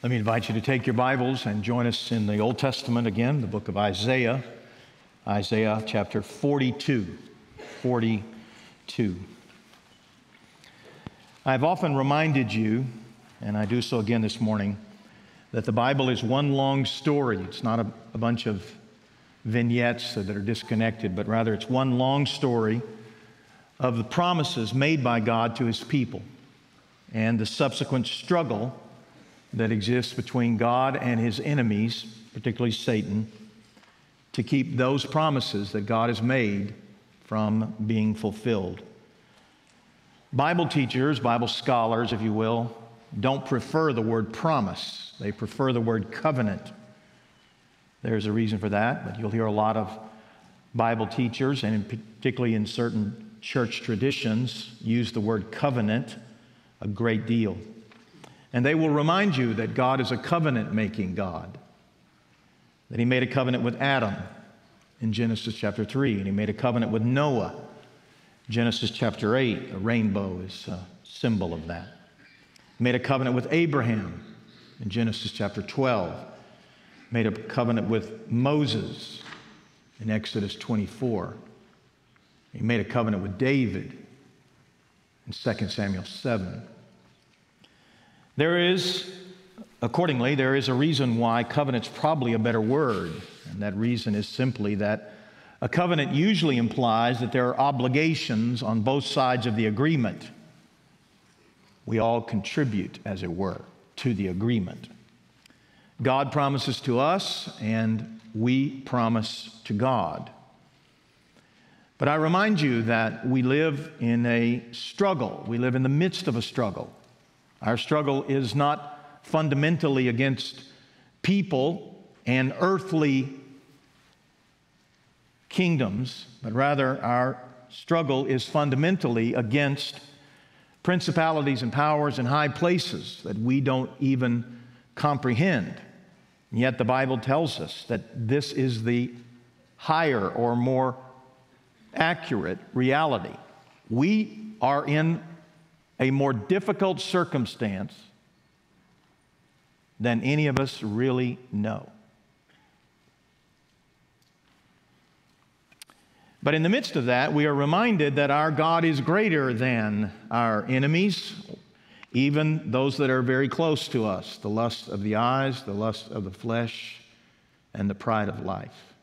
Let me invite you to take your Bibles and join us in the Old Testament again, the book of Isaiah, Isaiah chapter 42. 42. I've often reminded you, and I do so again this morning, that the Bible is one long story. It's not a, a bunch of vignettes that are disconnected, but rather it's one long story of the promises made by God to his people and the subsequent struggle that exists between God and his enemies, particularly Satan, to keep those promises that God has made from being fulfilled. Bible teachers, Bible scholars, if you will, don't prefer the word promise. They prefer the word covenant. There's a reason for that, but you'll hear a lot of Bible teachers, and particularly in certain church traditions, use the word covenant a great deal. And they will remind you that God is a covenant making God, that He made a covenant with Adam in Genesis chapter 3, and He made a covenant with Noah. Genesis chapter 8, a rainbow is a symbol of that. He made a covenant with Abraham in Genesis chapter 12. Made a covenant with Moses in Exodus 24. He made a covenant with David in 2 Samuel 7. There is, accordingly, there is a reason why covenant's probably a better word. And that reason is simply that a covenant usually implies that there are obligations on both sides of the agreement. We all contribute, as it were, to the agreement. God promises to us, and we promise to God. But I remind you that we live in a struggle. We live in the midst of a struggle. Our struggle is not fundamentally against people and earthly kingdoms, but rather our struggle is fundamentally against principalities and powers in high places that we don't even comprehend. And yet the Bible tells us that this is the higher or more accurate reality. We are in a more difficult circumstance than any of us really know. But in the midst of that, we are reminded that our God is greater than our enemies, even those that are very close to us the lust of the eyes, the lust of the flesh, and the pride of life.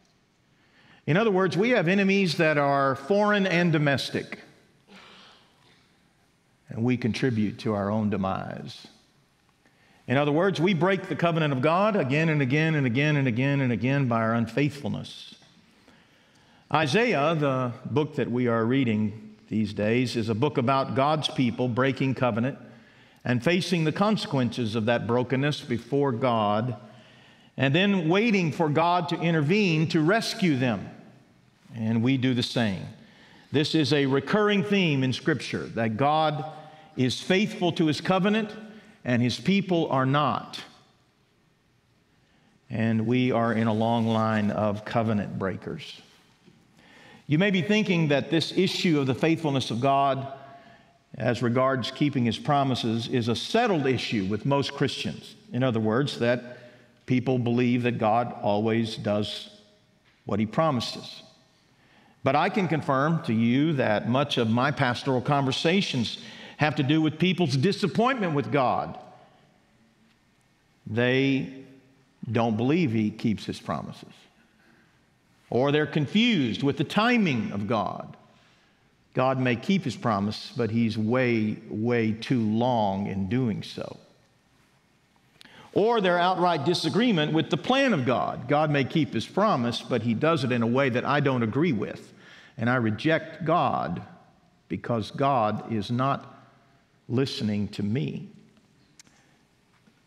In other words, we have enemies that are foreign and domestic and we contribute to our own demise. In other words, we break the covenant of God again and again and again and again and again by our unfaithfulness. Isaiah, the book that we are reading these days, is a book about God's people breaking covenant and facing the consequences of that brokenness before God, and then waiting for God to intervene to rescue them. And we do the same. This is a recurring theme in Scripture that God is faithful to his covenant and his people are not. And we are in a long line of covenant breakers. You may be thinking that this issue of the faithfulness of God as regards keeping his promises is a settled issue with most Christians. In other words, that people believe that God always does what he promises. But I can confirm to you that much of my pastoral conversations have to do with people's disappointment with God. They don't believe He keeps His promises, or they're confused with the timing of God. God may keep His promise, but He's way, way too long in doing so. Or their outright disagreement with the plan of God. God may keep His promise, but He does it in a way that I don't agree with and I reject God because God is not listening to me.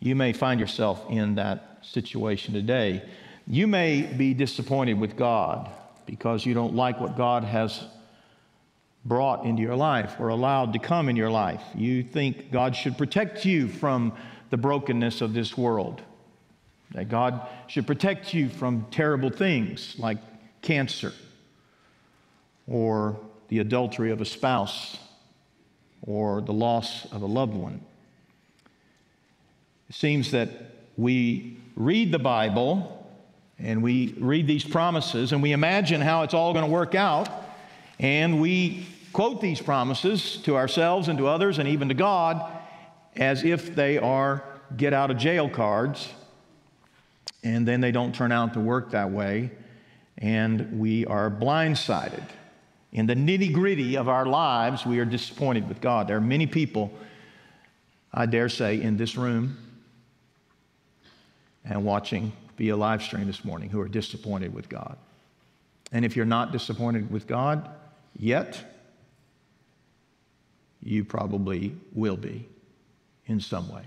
You may find yourself in that situation today. You may be disappointed with God because you don't like what God has brought into your life or allowed to come in your life. You think God should protect you from the brokenness of this world, that God should protect you from terrible things like cancer or the adultery of a spouse or the loss of a loved one. It seems that we read the Bible and we read these promises and we imagine how it's all going to work out and we quote these promises to ourselves and to others and even to God as if they are get out of jail cards, and then they don't turn out to work that way, and we are blindsided. In the nitty gritty of our lives, we are disappointed with God. There are many people, I dare say, in this room and watching via live stream this morning who are disappointed with God. And if you're not disappointed with God yet, you probably will be in some way.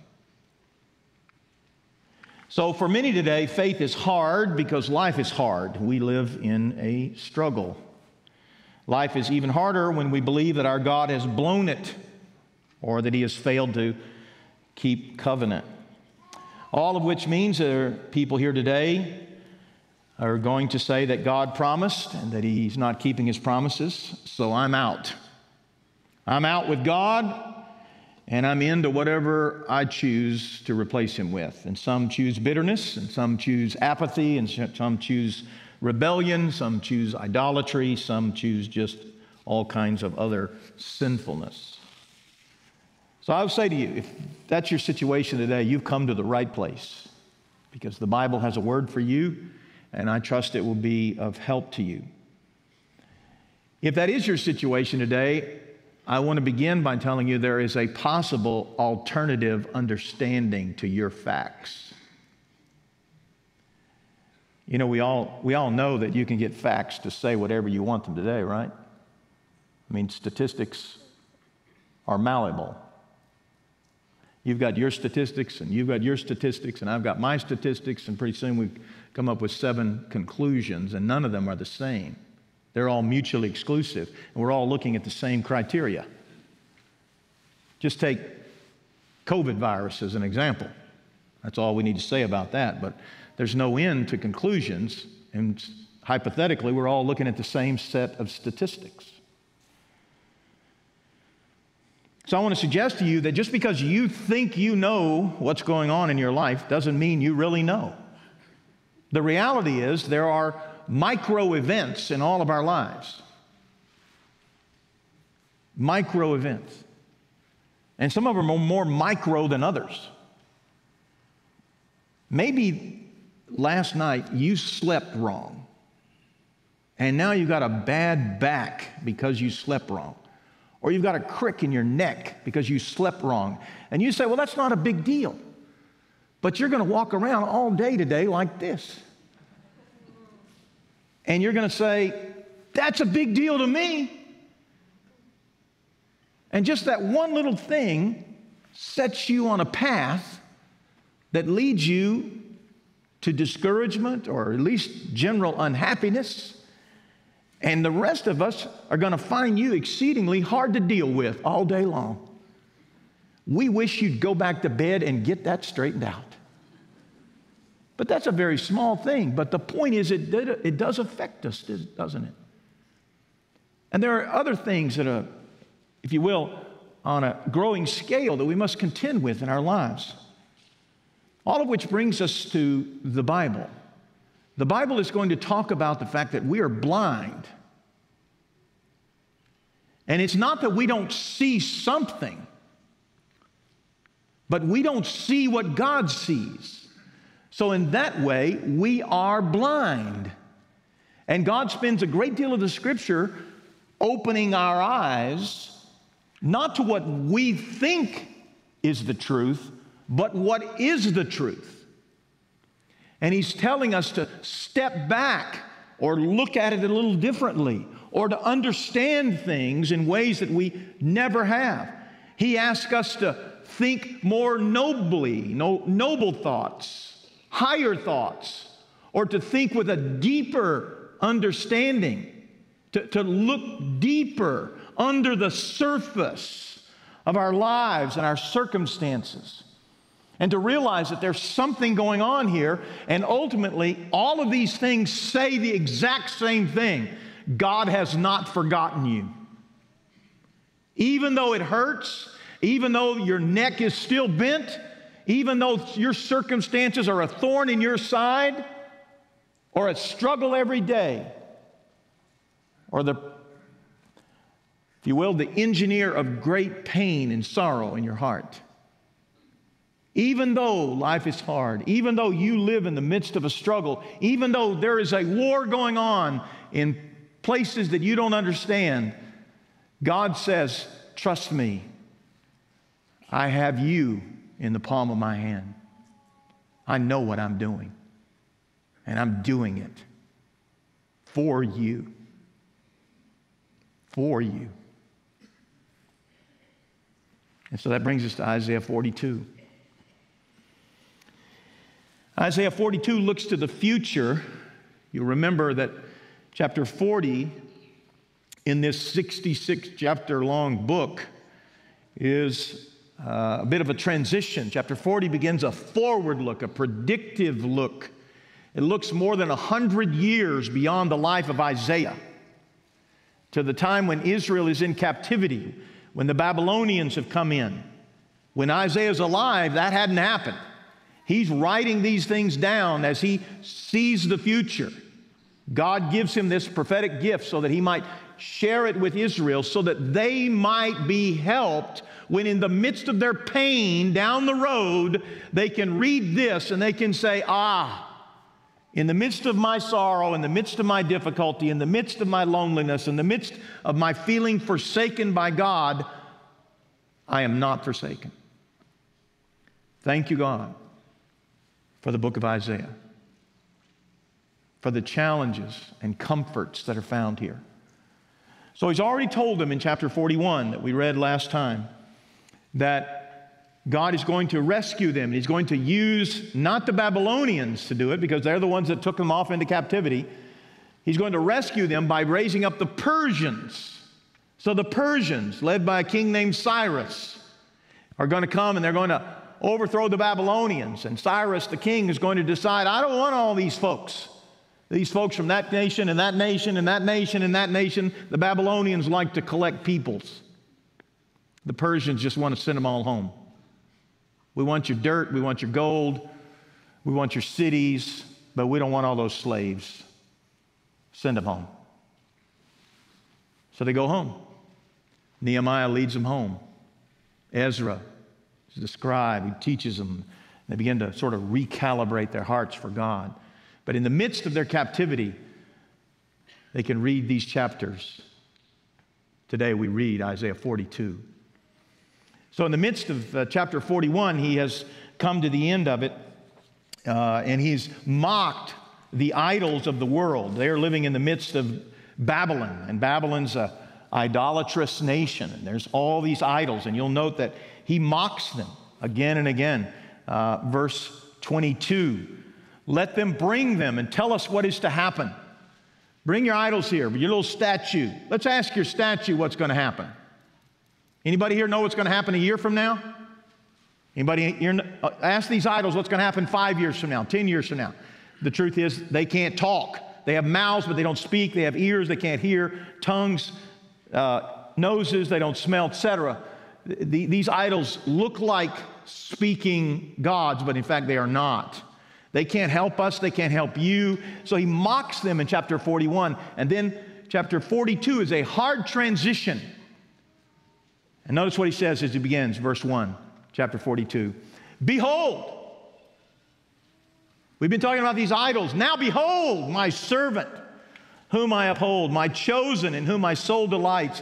So, for many today, faith is hard because life is hard. We live in a struggle. Life is even harder when we believe that our God has blown it or that He has failed to keep covenant. All of which means there are people here today are going to say that God promised and that He's not keeping His promises, so I'm out. I'm out with God and I'm into whatever I choose to replace him with. And some choose bitterness, and some choose apathy, and some choose rebellion, some choose idolatry, some choose just all kinds of other sinfulness. So I would say to you, if that's your situation today, you've come to the right place because the Bible has a word for you, and I trust it will be of help to you. If that is your situation today, I want to begin by telling you there is a possible alternative understanding to your facts. You know, we all, we all know that you can get facts to say whatever you want them today, right? I mean, statistics are malleable. You've got your statistics, and you've got your statistics, and I've got my statistics, and pretty soon we come up with seven conclusions, and none of them are the same. They're all mutually exclusive, and we're all looking at the same criteria. Just take COVID virus as an example. That's all we need to say about that, but there's no end to conclusions, and hypothetically, we're all looking at the same set of statistics. So, I want to suggest to you that just because you think you know what's going on in your life doesn't mean you really know. The reality is, there are micro events in all of our lives. Micro events. And some of them are more micro than others. Maybe last night you slept wrong, and now you've got a bad back because you slept wrong. Or you've got a crick in your neck because you slept wrong. And you say, well, that's not a big deal. But you're going to walk around all day today like this and you're going to say, That's a big deal to me. And just that one little thing sets you on a path that leads you to discouragement or at least general unhappiness. And the rest of us are going to find you exceedingly hard to deal with all day long. We wish you'd go back to bed and get that straightened out. But that's a very small thing. But the point is, it, it does affect us, doesn't it? And there are other things that are, if you will, on a growing scale that we must contend with in our lives. All of which brings us to the Bible. The Bible is going to talk about the fact that we are blind. And it's not that we don't see something, but we don't see what God sees. So, in that way, we are blind. And God spends a great deal of the scripture opening our eyes, not to what we think is the truth, but what is the truth. And He's telling us to step back or look at it a little differently or to understand things in ways that we never have. He asks us to think more nobly, no, noble thoughts higher thoughts or to think with a deeper understanding, to, to look deeper under the surface of our lives and our circumstances. And to realize that there's something going on here, and ultimately, all of these things say the exact same thing God has not forgotten you. Even though it hurts, even though your neck is still bent, even though your circumstances are a thorn in your side, or a struggle every day, or the, if you will, the engineer of great pain and sorrow in your heart. Even though life is hard, even though you live in the midst of a struggle, even though there is a war going on in places that you don't understand, God says, Trust me. I have you in the palm of my hand. I know what I'm doing, and I'm doing it for you. For you. And so that brings us to Isaiah 42. Isaiah 42 looks to the future. You'll remember that chapter 40 in this 66 chapter long book is uh, a bit of a transition. Chapter 40 begins a forward look, a predictive look. It looks more than 100 years beyond the life of Isaiah to the time when Israel is in captivity, when the Babylonians have come in. When Isaiah is alive, that hadn't happened. He's writing these things down as he sees the future. God gives him this prophetic gift so that he might share it with Israel so that they might be helped when, in the midst of their pain down the road, they can read this and they can say, Ah, in the midst of my sorrow, in the midst of my difficulty, in the midst of my loneliness, in the midst of my feeling forsaken by God, I am not forsaken. Thank you, God, for the book of Isaiah, for the challenges and comforts that are found here. So he's already told them in chapter 41 that we read last time that God is going to rescue them. He's going to use not the Babylonians to do it because they're the ones that took them off into captivity. He's going to rescue them by raising up the Persians. So the Persians, led by a king named Cyrus, are going to come and they're going to overthrow the Babylonians. And Cyrus, the king, is going to decide, I don't want all these folks. These folks from that nation and that nation and that nation and that nation, the Babylonians like to collect peoples. The Persians just want to send them all home. We want your dirt, we want your gold, we want your cities, but we don't want all those slaves. Send them home. So they go home. Nehemiah leads them home. Ezra the scribe, he teaches them. They begin to sort of recalibrate their hearts for God. But in the midst of their captivity, they can read these chapters. Today we read Isaiah 42. So, in the midst of uh, chapter 41, he has come to the end of it uh, and he's mocked the idols of the world. They are living in the midst of Babylon, and Babylon's a idolatrous nation, and there's all these idols, and you'll note that he mocks them again and again. Uh, verse 22 let them bring them and tell us what is to happen. Bring your idols here, your little statue. Let's ask your statue what's going to happen. Anybody here know what's going to happen a year from now? Anybody here uh, ask these idols what's going to happen 5 years from now, 10 years from now. The truth is they can't talk. They have mouths but they don't speak. They have ears they can't hear, tongues, uh, noses they don't smell, etc. The, these idols look like speaking gods, but in fact they are not. They can't help us, they can't help you. So he mocks them in chapter 41. And then chapter 42 is a hard transition. And notice what he says as he begins, verse 1, chapter 42. Behold, we've been talking about these idols. Now behold, my servant, whom I uphold, my chosen, in whom my soul delights.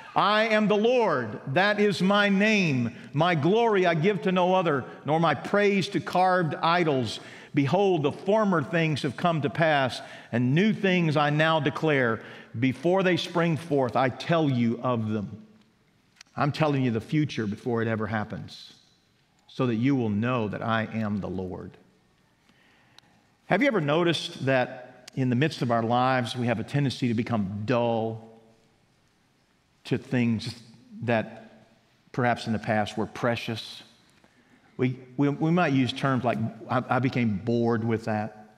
I am the Lord, that is my name. My glory I give to no other, nor my praise to carved idols. Behold, the former things have come to pass, and new things I now declare. Before they spring forth, I tell you of them. I'm telling you the future before it ever happens, so that you will know that I am the Lord. Have you ever noticed that in the midst of our lives, we have a tendency to become dull to things that perhaps in the past were precious? We, we, we might use terms like, I, I became bored with that,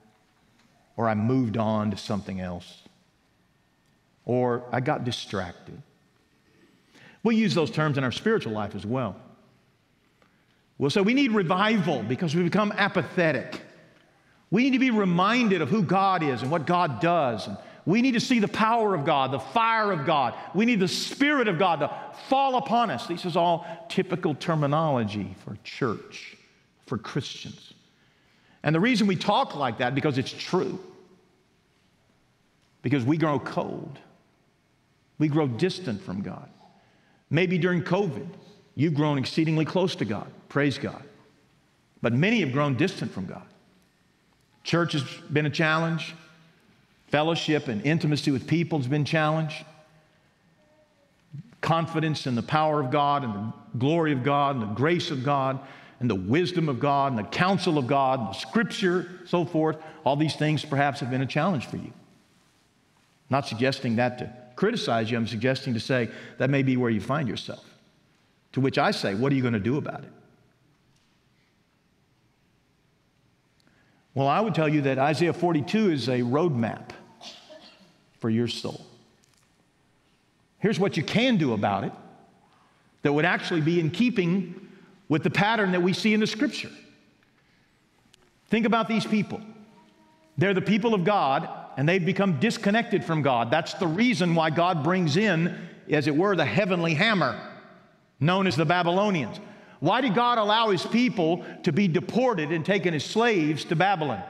or I moved on to something else, or I got distracted. We use those terms in our spiritual life as well. We'll say we need revival because we become apathetic. We need to be reminded of who God is and what God does. And we need to see the power of God, the fire of God. We need the Spirit of God to fall upon us. This is all typical terminology for church, for Christians. And the reason we talk like that because it's true. Because we grow cold. We grow distant from God. Maybe during COVID, you've grown exceedingly close to God. Praise God. But many have grown distant from God. Church has been a challenge. Fellowship and intimacy with people has been challenged. Confidence in the power of God and the glory of God and the grace of God and the wisdom of God and the counsel of God, and the scripture, so forth. All these things perhaps have been a challenge for you. I'm not suggesting that to criticize you, I'm suggesting to say that may be where you find yourself. To which I say, what are you going to do about it? Well, I would tell you that Isaiah 42 is a roadmap for your soul. Here's what you can do about it that would actually be in keeping with the pattern that we see in the scripture. Think about these people. They're the people of God, and they've become disconnected from God. That's the reason why God brings in, as it were, the heavenly hammer, known as the Babylonians. Why did God allow his people to be deported and taken as slaves to Babylon?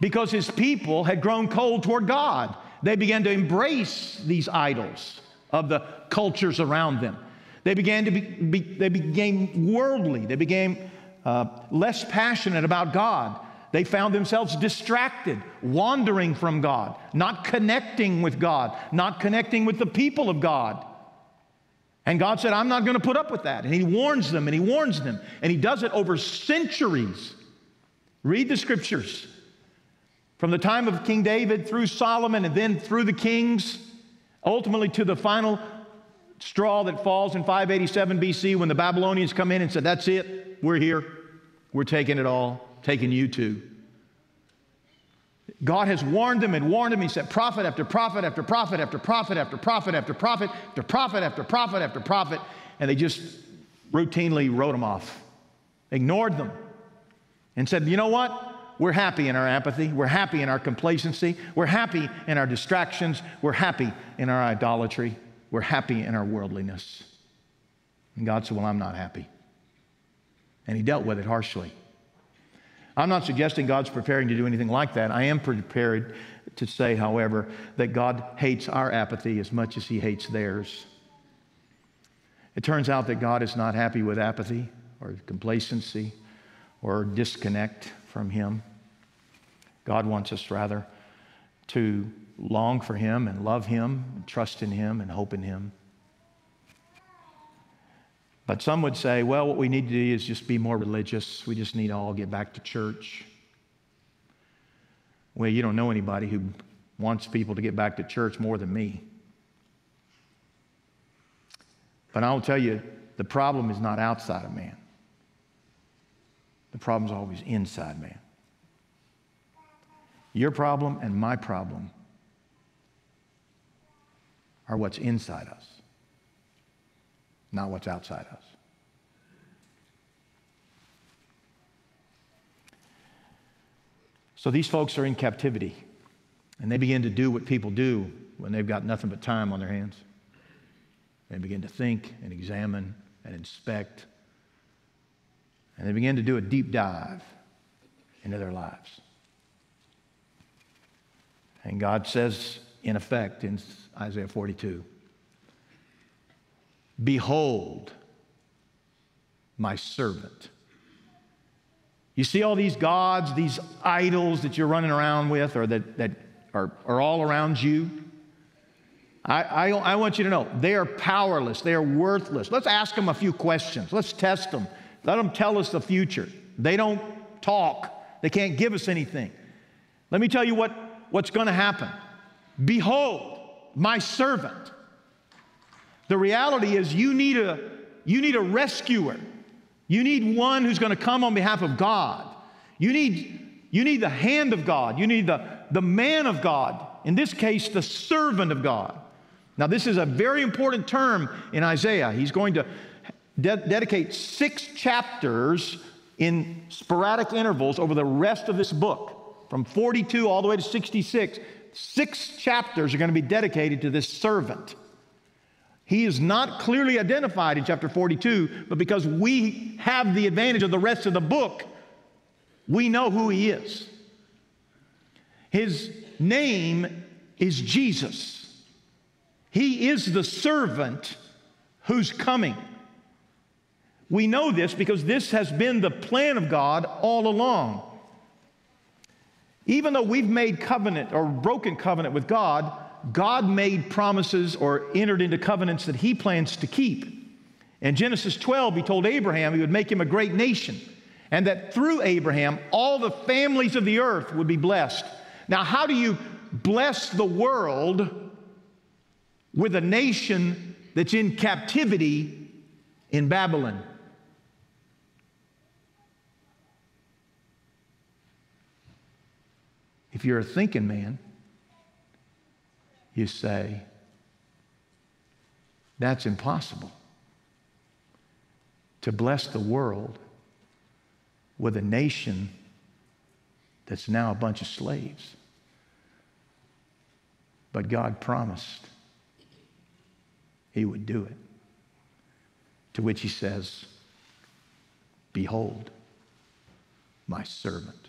Because his people had grown cold toward God they began to embrace these idols of the cultures around them. They began to be, be they became worldly. They became uh, less passionate about God. They found themselves distracted, wandering from God, not connecting with God, not connecting with the people of God. And God said, I'm not going to put up with that. And He warns them and He warns them. And He does it over centuries. Read the scriptures. From the time of King David through Solomon and then through the kings, ultimately to the final straw that falls in 587 BC when the Babylonians come in and said, That's it, we're here, we're taking it all, taking you too. God has warned them and warned them. He said, prophet after prophet after prophet after prophet after prophet after prophet after prophet after prophet after prophet, and they just routinely wrote them off, ignored them, and said, You know what? We're happy in our apathy. We're happy in our complacency. We're happy in our distractions. We're happy in our idolatry. We're happy in our worldliness. And God said, Well, I'm not happy. And He dealt with it harshly. I'm not suggesting God's preparing to do anything like that. I am prepared to say, however, that God hates our apathy as much as He hates theirs. It turns out that God is not happy with apathy or complacency or disconnect from Him. God wants us rather to long for Him and love Him, and trust in Him and hope in Him. But some would say, well, what we need to do is just be more religious. We just need to all get back to church. Well, you don't know anybody who wants people to get back to church more than me. But I'll tell you, the problem is not outside of man. The problem's always inside man. Your problem and my problem are what's inside us, not what's outside us. So these folks are in captivity, and they begin to do what people do when they've got nothing but time on their hands. They begin to think and examine and inspect and they begin to do a deep dive into their lives. And God says in effect in Isaiah 42. Behold, my servant. You see all these gods, these idols that you're running around with or that, that are, are all around you? I, I, I want you to know they are powerless, they are worthless. Let's ask them a few questions, let's test them, let them tell us the future. They don't talk, they can't give us anything. Let me tell you what, what's going to happen. Behold, my servant. The reality is you need a, you need a rescuer. You need one who's going to come on behalf of God. You need, you need the hand of God. You need the, the man of God. In this case, the servant of God. Now, this is a very important term in Isaiah. He's going to de- dedicate six chapters in sporadic intervals over the rest of this book, from 42 all the way to 66. Six chapters are going to be dedicated to this servant. He is not clearly identified in chapter 42, but because we have the advantage of the rest of the book, we know who he is. His name is Jesus. He is the servant who's coming. We know this because this has been the plan of God all along. Even though we've made covenant or broken covenant with God, God made promises or entered into covenants that he plans to keep. In Genesis 12, he told Abraham he would make him a great nation and that through Abraham, all the families of the earth would be blessed. Now, how do you bless the world with a nation that's in captivity in Babylon? If you're a thinking man, you say, that's impossible. To bless the world with a nation that's now a bunch of slaves. But God promised He would do it. To which He says, Behold, my servant.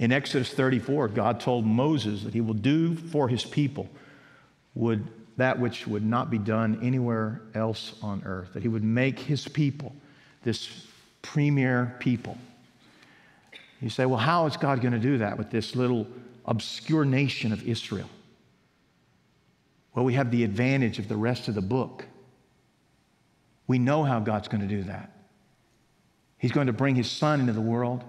In Exodus 34, God told Moses that he will do for his people would, that which would not be done anywhere else on earth, that he would make his people this premier people. You say, well, how is God going to do that with this little obscure nation of Israel? Well, we have the advantage of the rest of the book. We know how God's going to do that. He's going to bring his son into the world.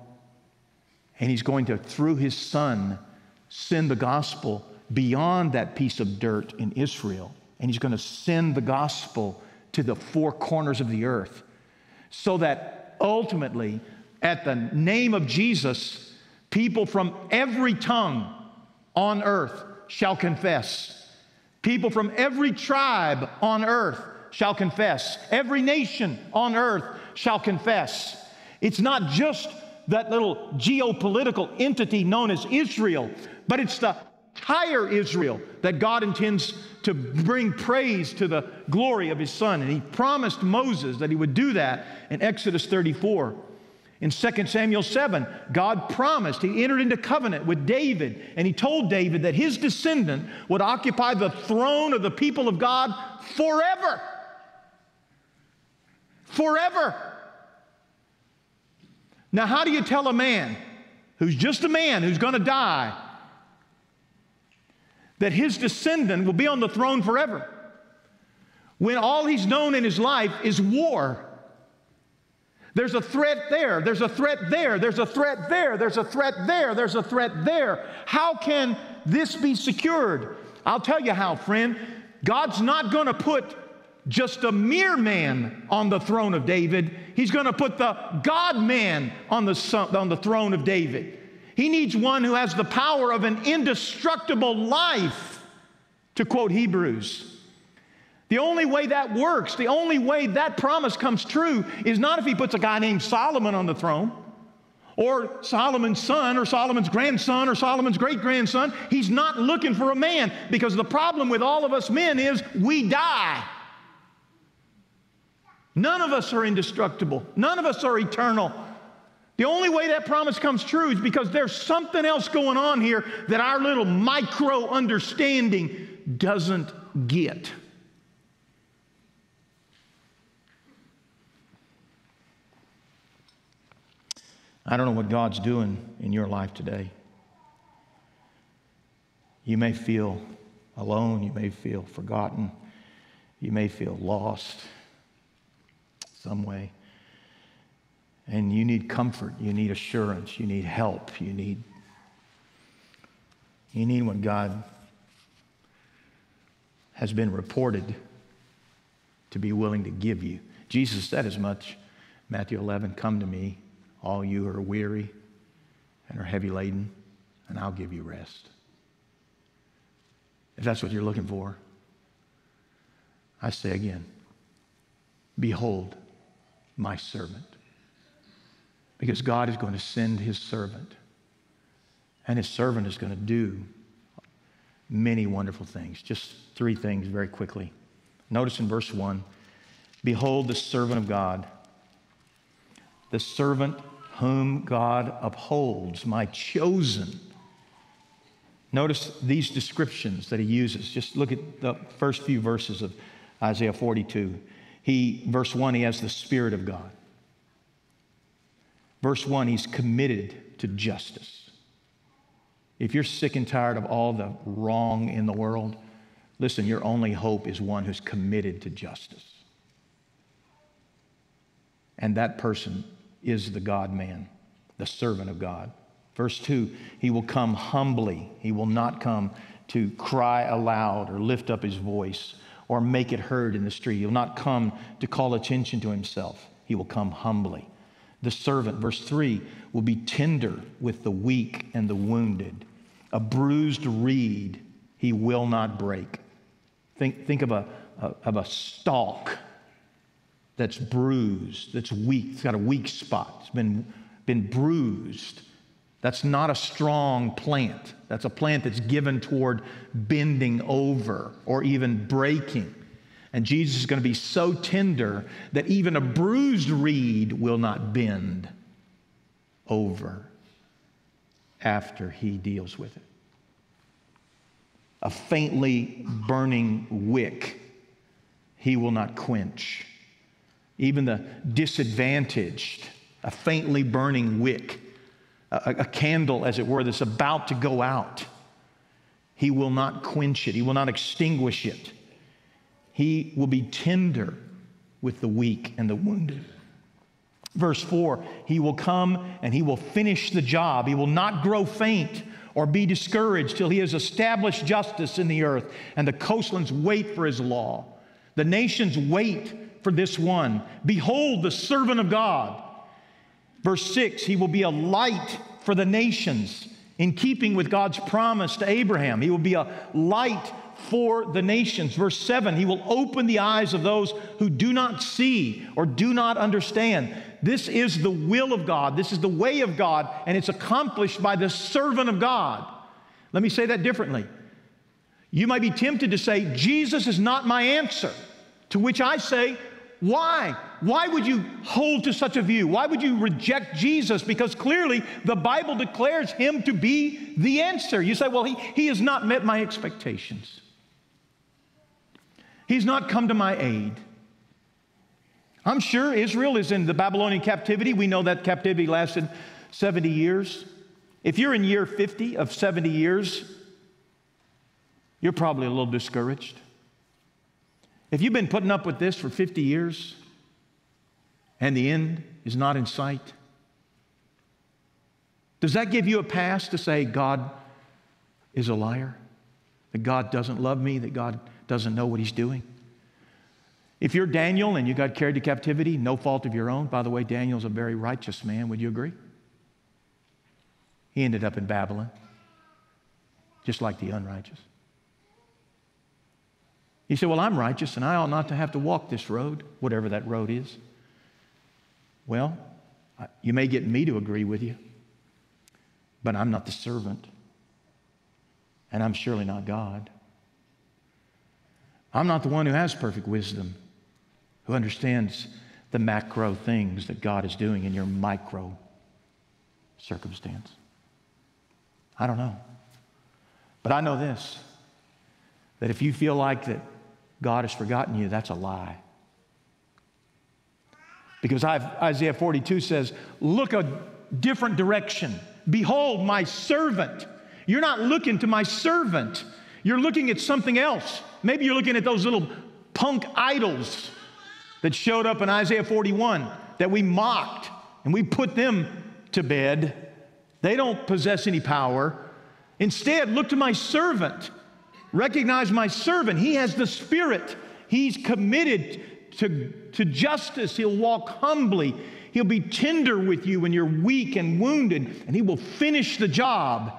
And he's going to, through his son, send the gospel beyond that piece of dirt in Israel. And he's going to send the gospel to the four corners of the earth so that ultimately, at the name of Jesus, people from every tongue on earth shall confess. People from every tribe on earth shall confess. Every nation on earth shall confess. It's not just that little geopolitical entity known as Israel, but it's the higher Israel that God intends to bring praise to the glory of his son. And he promised Moses that he would do that in Exodus 34. In 2 Samuel 7, God promised, he entered into covenant with David, and he told David that his descendant would occupy the throne of the people of God forever. Forever. Now, how do you tell a man who's just a man who's going to die that his descendant will be on the throne forever when all he's known in his life is war? There's a threat there, there's a threat there, there's a threat there, there's a threat there, there's a threat there. How can this be secured? I'll tell you how, friend. God's not going to put just a mere man on the throne of David. He's going to put the God man on the, on the throne of David. He needs one who has the power of an indestructible life, to quote Hebrews. The only way that works, the only way that promise comes true is not if he puts a guy named Solomon on the throne or Solomon's son or Solomon's grandson or Solomon's great grandson. He's not looking for a man because the problem with all of us men is we die. None of us are indestructible. None of us are eternal. The only way that promise comes true is because there's something else going on here that our little micro understanding doesn't get. I don't know what God's doing in your life today. You may feel alone, you may feel forgotten, you may feel lost some way. And you need comfort, you need assurance, you need help, you need you need what God has been reported to be willing to give you. Jesus said as much, Matthew 11, come to me, all you who are weary and are heavy laden, and I'll give you rest. If that's what you're looking for, I say again, behold my servant. Because God is going to send his servant, and his servant is going to do many wonderful things. Just three things very quickly. Notice in verse 1 Behold, the servant of God, the servant whom God upholds, my chosen. Notice these descriptions that he uses. Just look at the first few verses of Isaiah 42. He, verse 1, he has the Spirit of God. Verse 1, he's committed to justice. If you're sick and tired of all the wrong in the world, listen, your only hope is one who's committed to justice. And that person is the God man, the servant of God. Verse 2 He will come humbly, He will not come to cry aloud or lift up His voice or make it heard in the street. He will not come to call attention to Himself, He will come humbly. The servant, verse 3, will be tender with the weak and the wounded. A bruised reed he will not break. Think, think of, a, of a stalk that's bruised, that's weak, it's got a weak spot, it's been, been bruised. That's not a strong plant. That's a plant that's given toward bending over or even breaking. And Jesus is going to be so tender that even a bruised reed will not bend over after he deals with it. A faintly burning wick he will not quench even the disadvantaged, a faintly burning wick, a, a, candle, as it were, that's about to go out. He will not quench it, He will not extinguish it. He will be tender with the weak and the wounded. Verse 4 He will come and He will finish the job. He will not grow faint or be discouraged till He has established justice in the earth, and the coastlands wait for His law. The nations wait for this one. Behold, the servant of God. Verse 6 He will be a light for the nations in keeping with God's promise to Abraham. He will be a light for the nations. Verse 7 He will open the eyes of those who do not see or do not understand. This is the will of God, this is the way of God, and it's accomplished by the servant of God. Let me say that differently. You might be tempted to say, Jesus is not my answer. To which I say, why? Why would you hold to such a view? Why would you reject Jesus? Because clearly the Bible declares him to be the answer. You say, well, he, he has not met my expectations. He's not come to my aid. I'm sure Israel is in the Babylonian captivity. We know that captivity lasted 70 years. If you're in year 50 of 70 years, you're probably a little discouraged. If you've been putting up with this for 50 years and the end is not in sight, does that give you a pass to say God is a liar? That God doesn't love me? That God doesn't know what He's doing? If you're Daniel and you got carried to captivity, no fault of your own, by the way, Daniel's a very righteous man, would you agree? He ended up in Babylon, just like the unrighteous. He said, Well, I'm righteous and I ought not to have to walk this road, whatever that road is. Well, you may get me to agree with you, but I'm not the servant, and I'm surely not God. I'm not the one who has perfect wisdom, who understands the macro things that God is doing in your micro circumstance. I don't know. But I know this that if you feel like that God has forgotten you, that's a lie. Because I've, Isaiah 42 says, Look a different direction. Behold, my servant. You're not looking to my servant, you're looking at something else. Maybe you're looking at those little punk idols that showed up in Isaiah 41 that we mocked and we put them to bed. They don't possess any power. Instead, look to my servant. Recognize my servant. He has the Spirit. He's committed to, to justice. He'll walk humbly. He'll be tender with you when you're weak and wounded, and He will finish the job.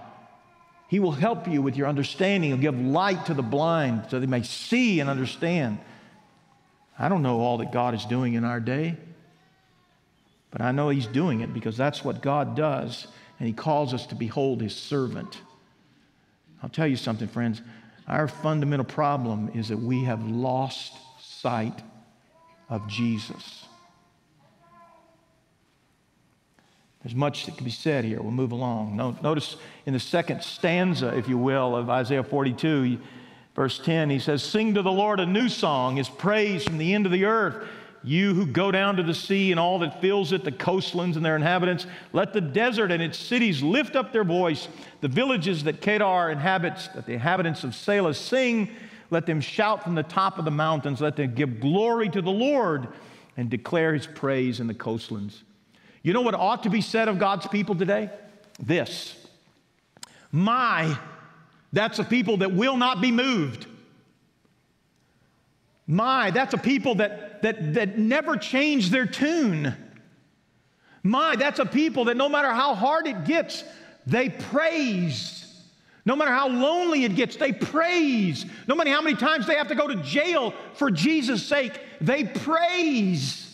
He will help you with your understanding. He'll give light to the blind so they may see and understand. I don't know all that God is doing in our day, but I know He's doing it because that's what God does, and He calls us to behold His servant. I'll tell you something, friends. Our fundamental problem is that we have lost sight of Jesus. There's much that can be said here. We'll move along. Notice in the second stanza, if you will, of Isaiah 42, verse 10, he says, Sing to the Lord a new song, his praise from the end of the earth. You who go down to the sea and all that fills it, the coastlands and their inhabitants, let the desert and its cities lift up their voice. The villages that Kedar inhabits, that the inhabitants of Sela sing, let them shout from the top of the mountains. Let them give glory to the Lord and declare his praise in the coastlands. You know what ought to be said of God's people today? This My, that's a people that will not be moved. My, that's a people that, that, that never change their tune. My, that's a people that no matter how hard it gets, they praise. No matter how lonely it gets, they praise. No matter how many times they have to go to jail for Jesus' sake, they praise.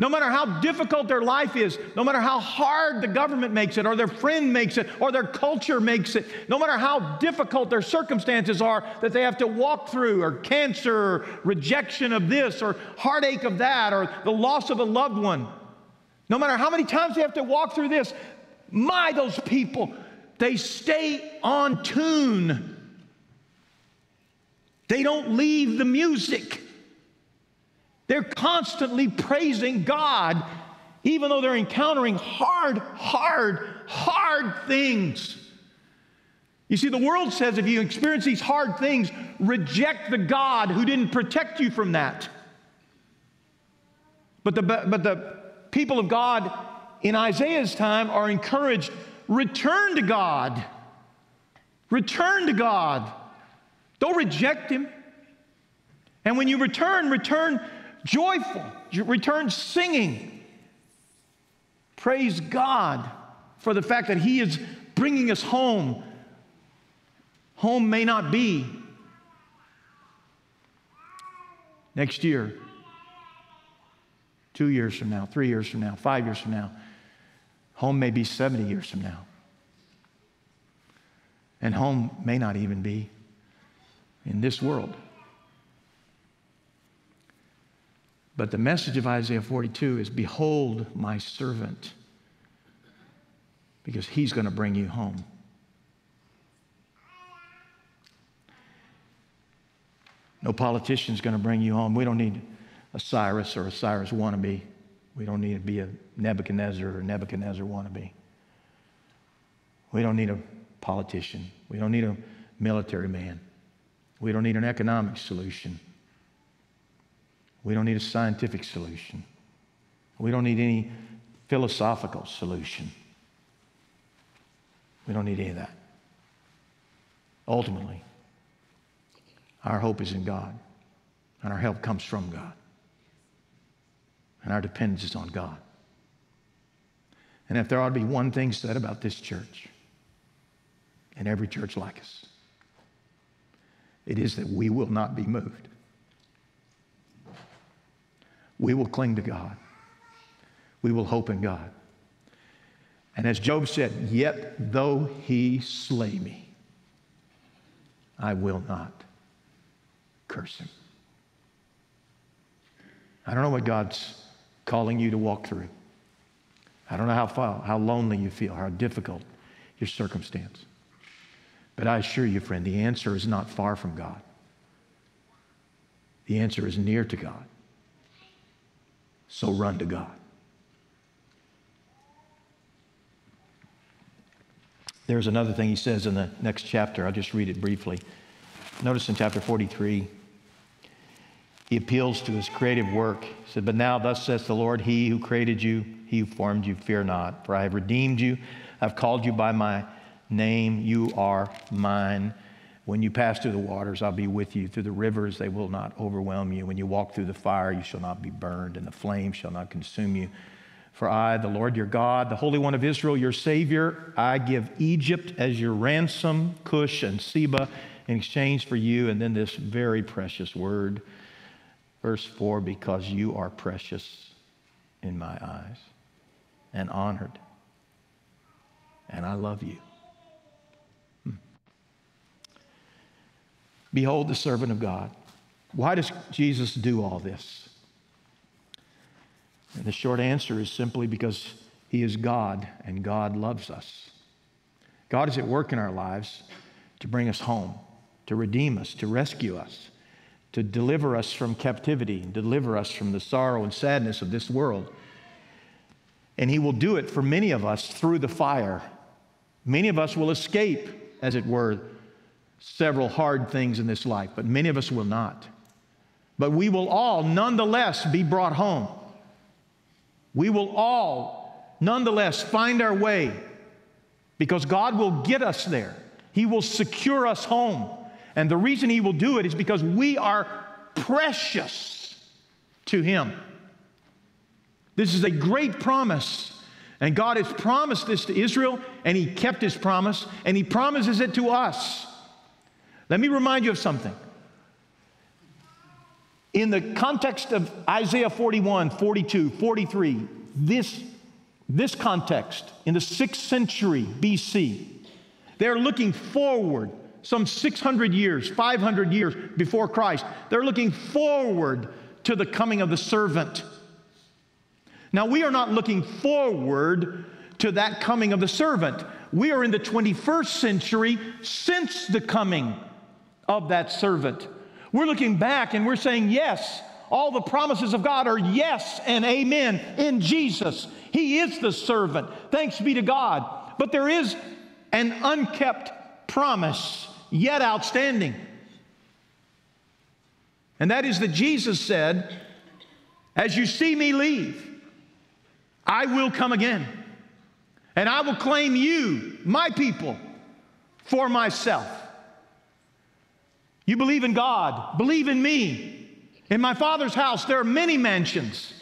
No matter how difficult their life is, no matter how hard the government makes it, or their friend makes it, or their culture makes it, no matter how difficult their circumstances are that they have to walk through, or cancer, or rejection of this, or heartache of that, or the loss of a loved one, no matter how many times they have to walk through this, my, those people, they stay on tune. They don't leave the music. They're constantly praising God, even though they're encountering hard, hard, hard things. You see, the world says if you experience these hard things, reject the God who didn't protect you from that. But the, but the people of God in Isaiah's time are encouraged return to God. Return to God. Don't reject Him. And when you return, return joyful, return singing. Praise God for the fact that He is bringing us home. Home may not be next year, two years from now, three years from now, five years from now. Home may be 70 years from now. And home may not even be in this world. But the message of Isaiah 42 is Behold my servant, because he's going to bring you home. No politician's going to bring you home. We don't need a Cyrus or a Cyrus wannabe. We don't need to be a Nebuchadnezzar or Nebuchadnezzar wannabe. We don't need a politician. We don't need a military man. We don't need an economic solution. We don't need a scientific solution. We don't need any philosophical solution. We don't need any of that. Ultimately, our hope is in God, and our help comes from God, and our dependence is on God. And if there ought to be one thing said about this church, and every church like us, it is that we will not be moved we will cling to God. We will hope in God. And as Job said, Yet though he slay me, I will not curse him. I don't know what God's calling you to walk through. I don't know how, far, how lonely you feel, how difficult your circumstance. But I assure you, friend, the answer is not far from God. The answer is near to God. So run to God. There's another thing he says in the next chapter. I'll just read it briefly. Notice in chapter 43, he appeals to his creative work. He said, But now, thus says the Lord, He who created you, He who formed you, fear not, for I have redeemed you. I've called you by my name. You are mine. When you pass through the waters, I'll be with you. Through the rivers, they will not overwhelm you. When you walk through the fire, you shall not be burned, and the flame shall not consume you. For I, the Lord your God, the Holy One of Israel, your Savior, I give Egypt as your ransom, Cush and Seba, in exchange for you. And then this very precious word, verse 4 because you are precious in my eyes and honored, and I love you. Behold the servant of God. Why does Jesus do all this? And the short answer is simply because he is God and God loves us. God is at work in our lives to bring us home, to redeem us, to rescue us, to deliver us from captivity, deliver us from the sorrow and sadness of this world. And he will do it for many of us through the fire. Many of us will escape, as it were, several hard things in this life, but many of us will not. But we will all nonetheless be brought home. We will all nonetheless find our way because God will get us there. He will secure us home. And the reason He will do it is because we are precious to Him. This is a great promise. And God has promised this to Israel, and He kept His promise, and He promises it to us. Let me remind you of something. In the context of Isaiah 41, 42, 43, this, this context, in the 6th century BC, they're looking forward some 600 years, 500 years before Christ. They're looking forward to the coming of the servant. Now, we are not looking forward to that coming of the servant. We are in the 21st century since the coming of that servant. We're looking back and we're saying, yes, all the promises of God are yes and amen in Jesus. He is the servant. Thanks be to God. But there is an unkept promise yet outstanding. And that is that Jesus said, As you see me leave, I will come again. And I will claim you, my people, for myself. You believe in God, believe in me. In my Father's house, there are many mansions,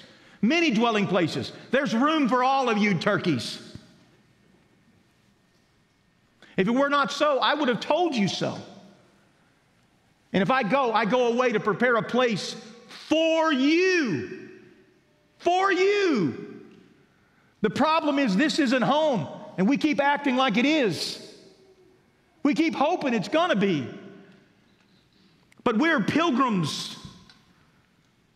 many dwelling places. There's room for all of you turkeys. If it were not so, I would have told you so. And if I go, I go away to prepare a place for you. For you. The problem is, this isn't home, and we keep acting like it is. We keep hoping it's gonna be. But we're pilgrims.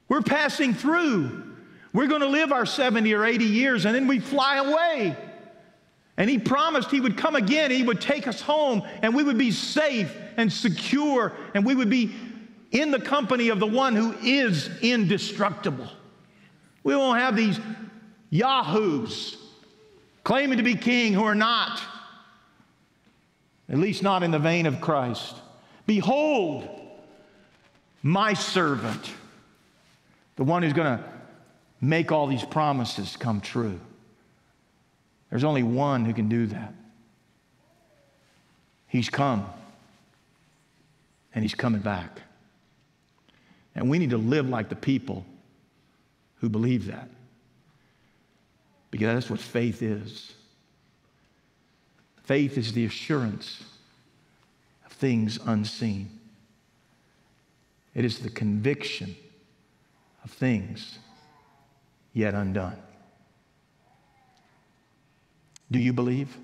We're passing through. We're going to live our 70 or 80 years and then we fly away. And he promised he would come again, he would take us home, and we would be safe and secure, and we would be in the company of the one who is indestructible. We won't have these yahoos claiming to be king who are not, at least not in the vein of Christ. Behold, my servant, the one who's going to make all these promises come true. There's only one who can do that. He's come, and he's coming back. And we need to live like the people who believe that. Because that's what faith is. Faith is the assurance of things unseen. It is the conviction of things yet undone. Do you believe?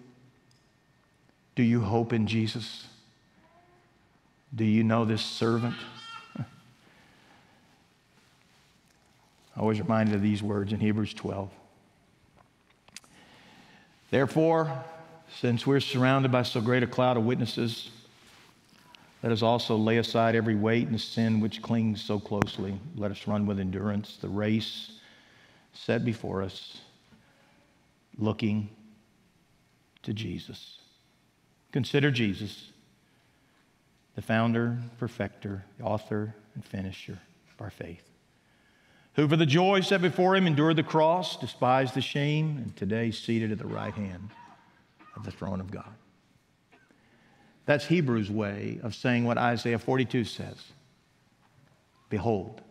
Do you hope in Jesus? Do you know this servant? I was reminded of these words in Hebrews 12. Therefore, since we're surrounded by so great a cloud of witnesses, let us also lay aside every weight and sin which clings so closely. Let us run with endurance the race set before us, looking to Jesus. Consider Jesus, the founder, perfecter, author, and finisher of our faith, who for the joy set before him endured the cross, despised the shame, and today seated at the right hand of the throne of God. That's Hebrews' way of saying what Isaiah 42 says Behold,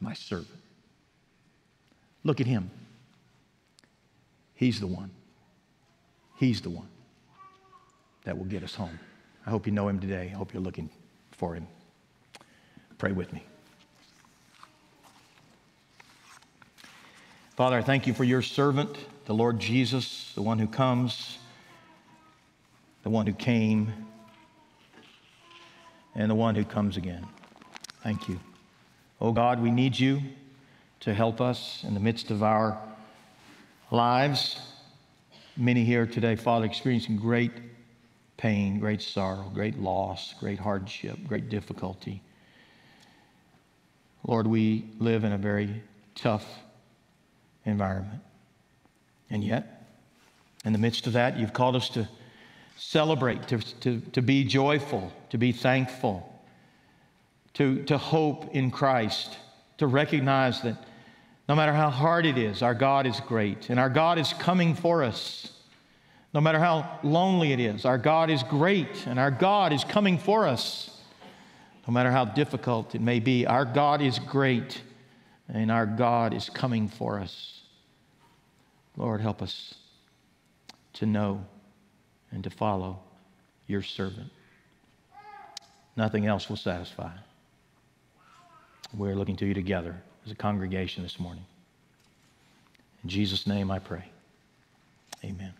my servant. Look at him. He's the one. He's the one that will get us home. I hope you know him today. I hope you're looking for him. Pray with me. Father, I thank you for your servant, the Lord Jesus, the one who comes the one who came, and the one who comes again. Thank you. Oh God, we need you to help us in the midst of our lives. Many here today, Father, experiencing great pain, great sorrow, great loss, great hardship, great difficulty. Lord, we live in a very tough environment. And yet, in the midst of that, you've called us to celebrate, to, to, to be joyful, to be thankful, to, to hope in Christ, to recognize that no matter how hard it is, our God is great and our God is coming for us. No matter how lonely it is, our God is great and our God is coming for us. No matter how difficult it may be, our God is great and our God is coming for us. Lord, help us to know and to follow your servant. Nothing else will satisfy. We're looking to you together as a congregation this morning. In Jesus' name I pray. Amen.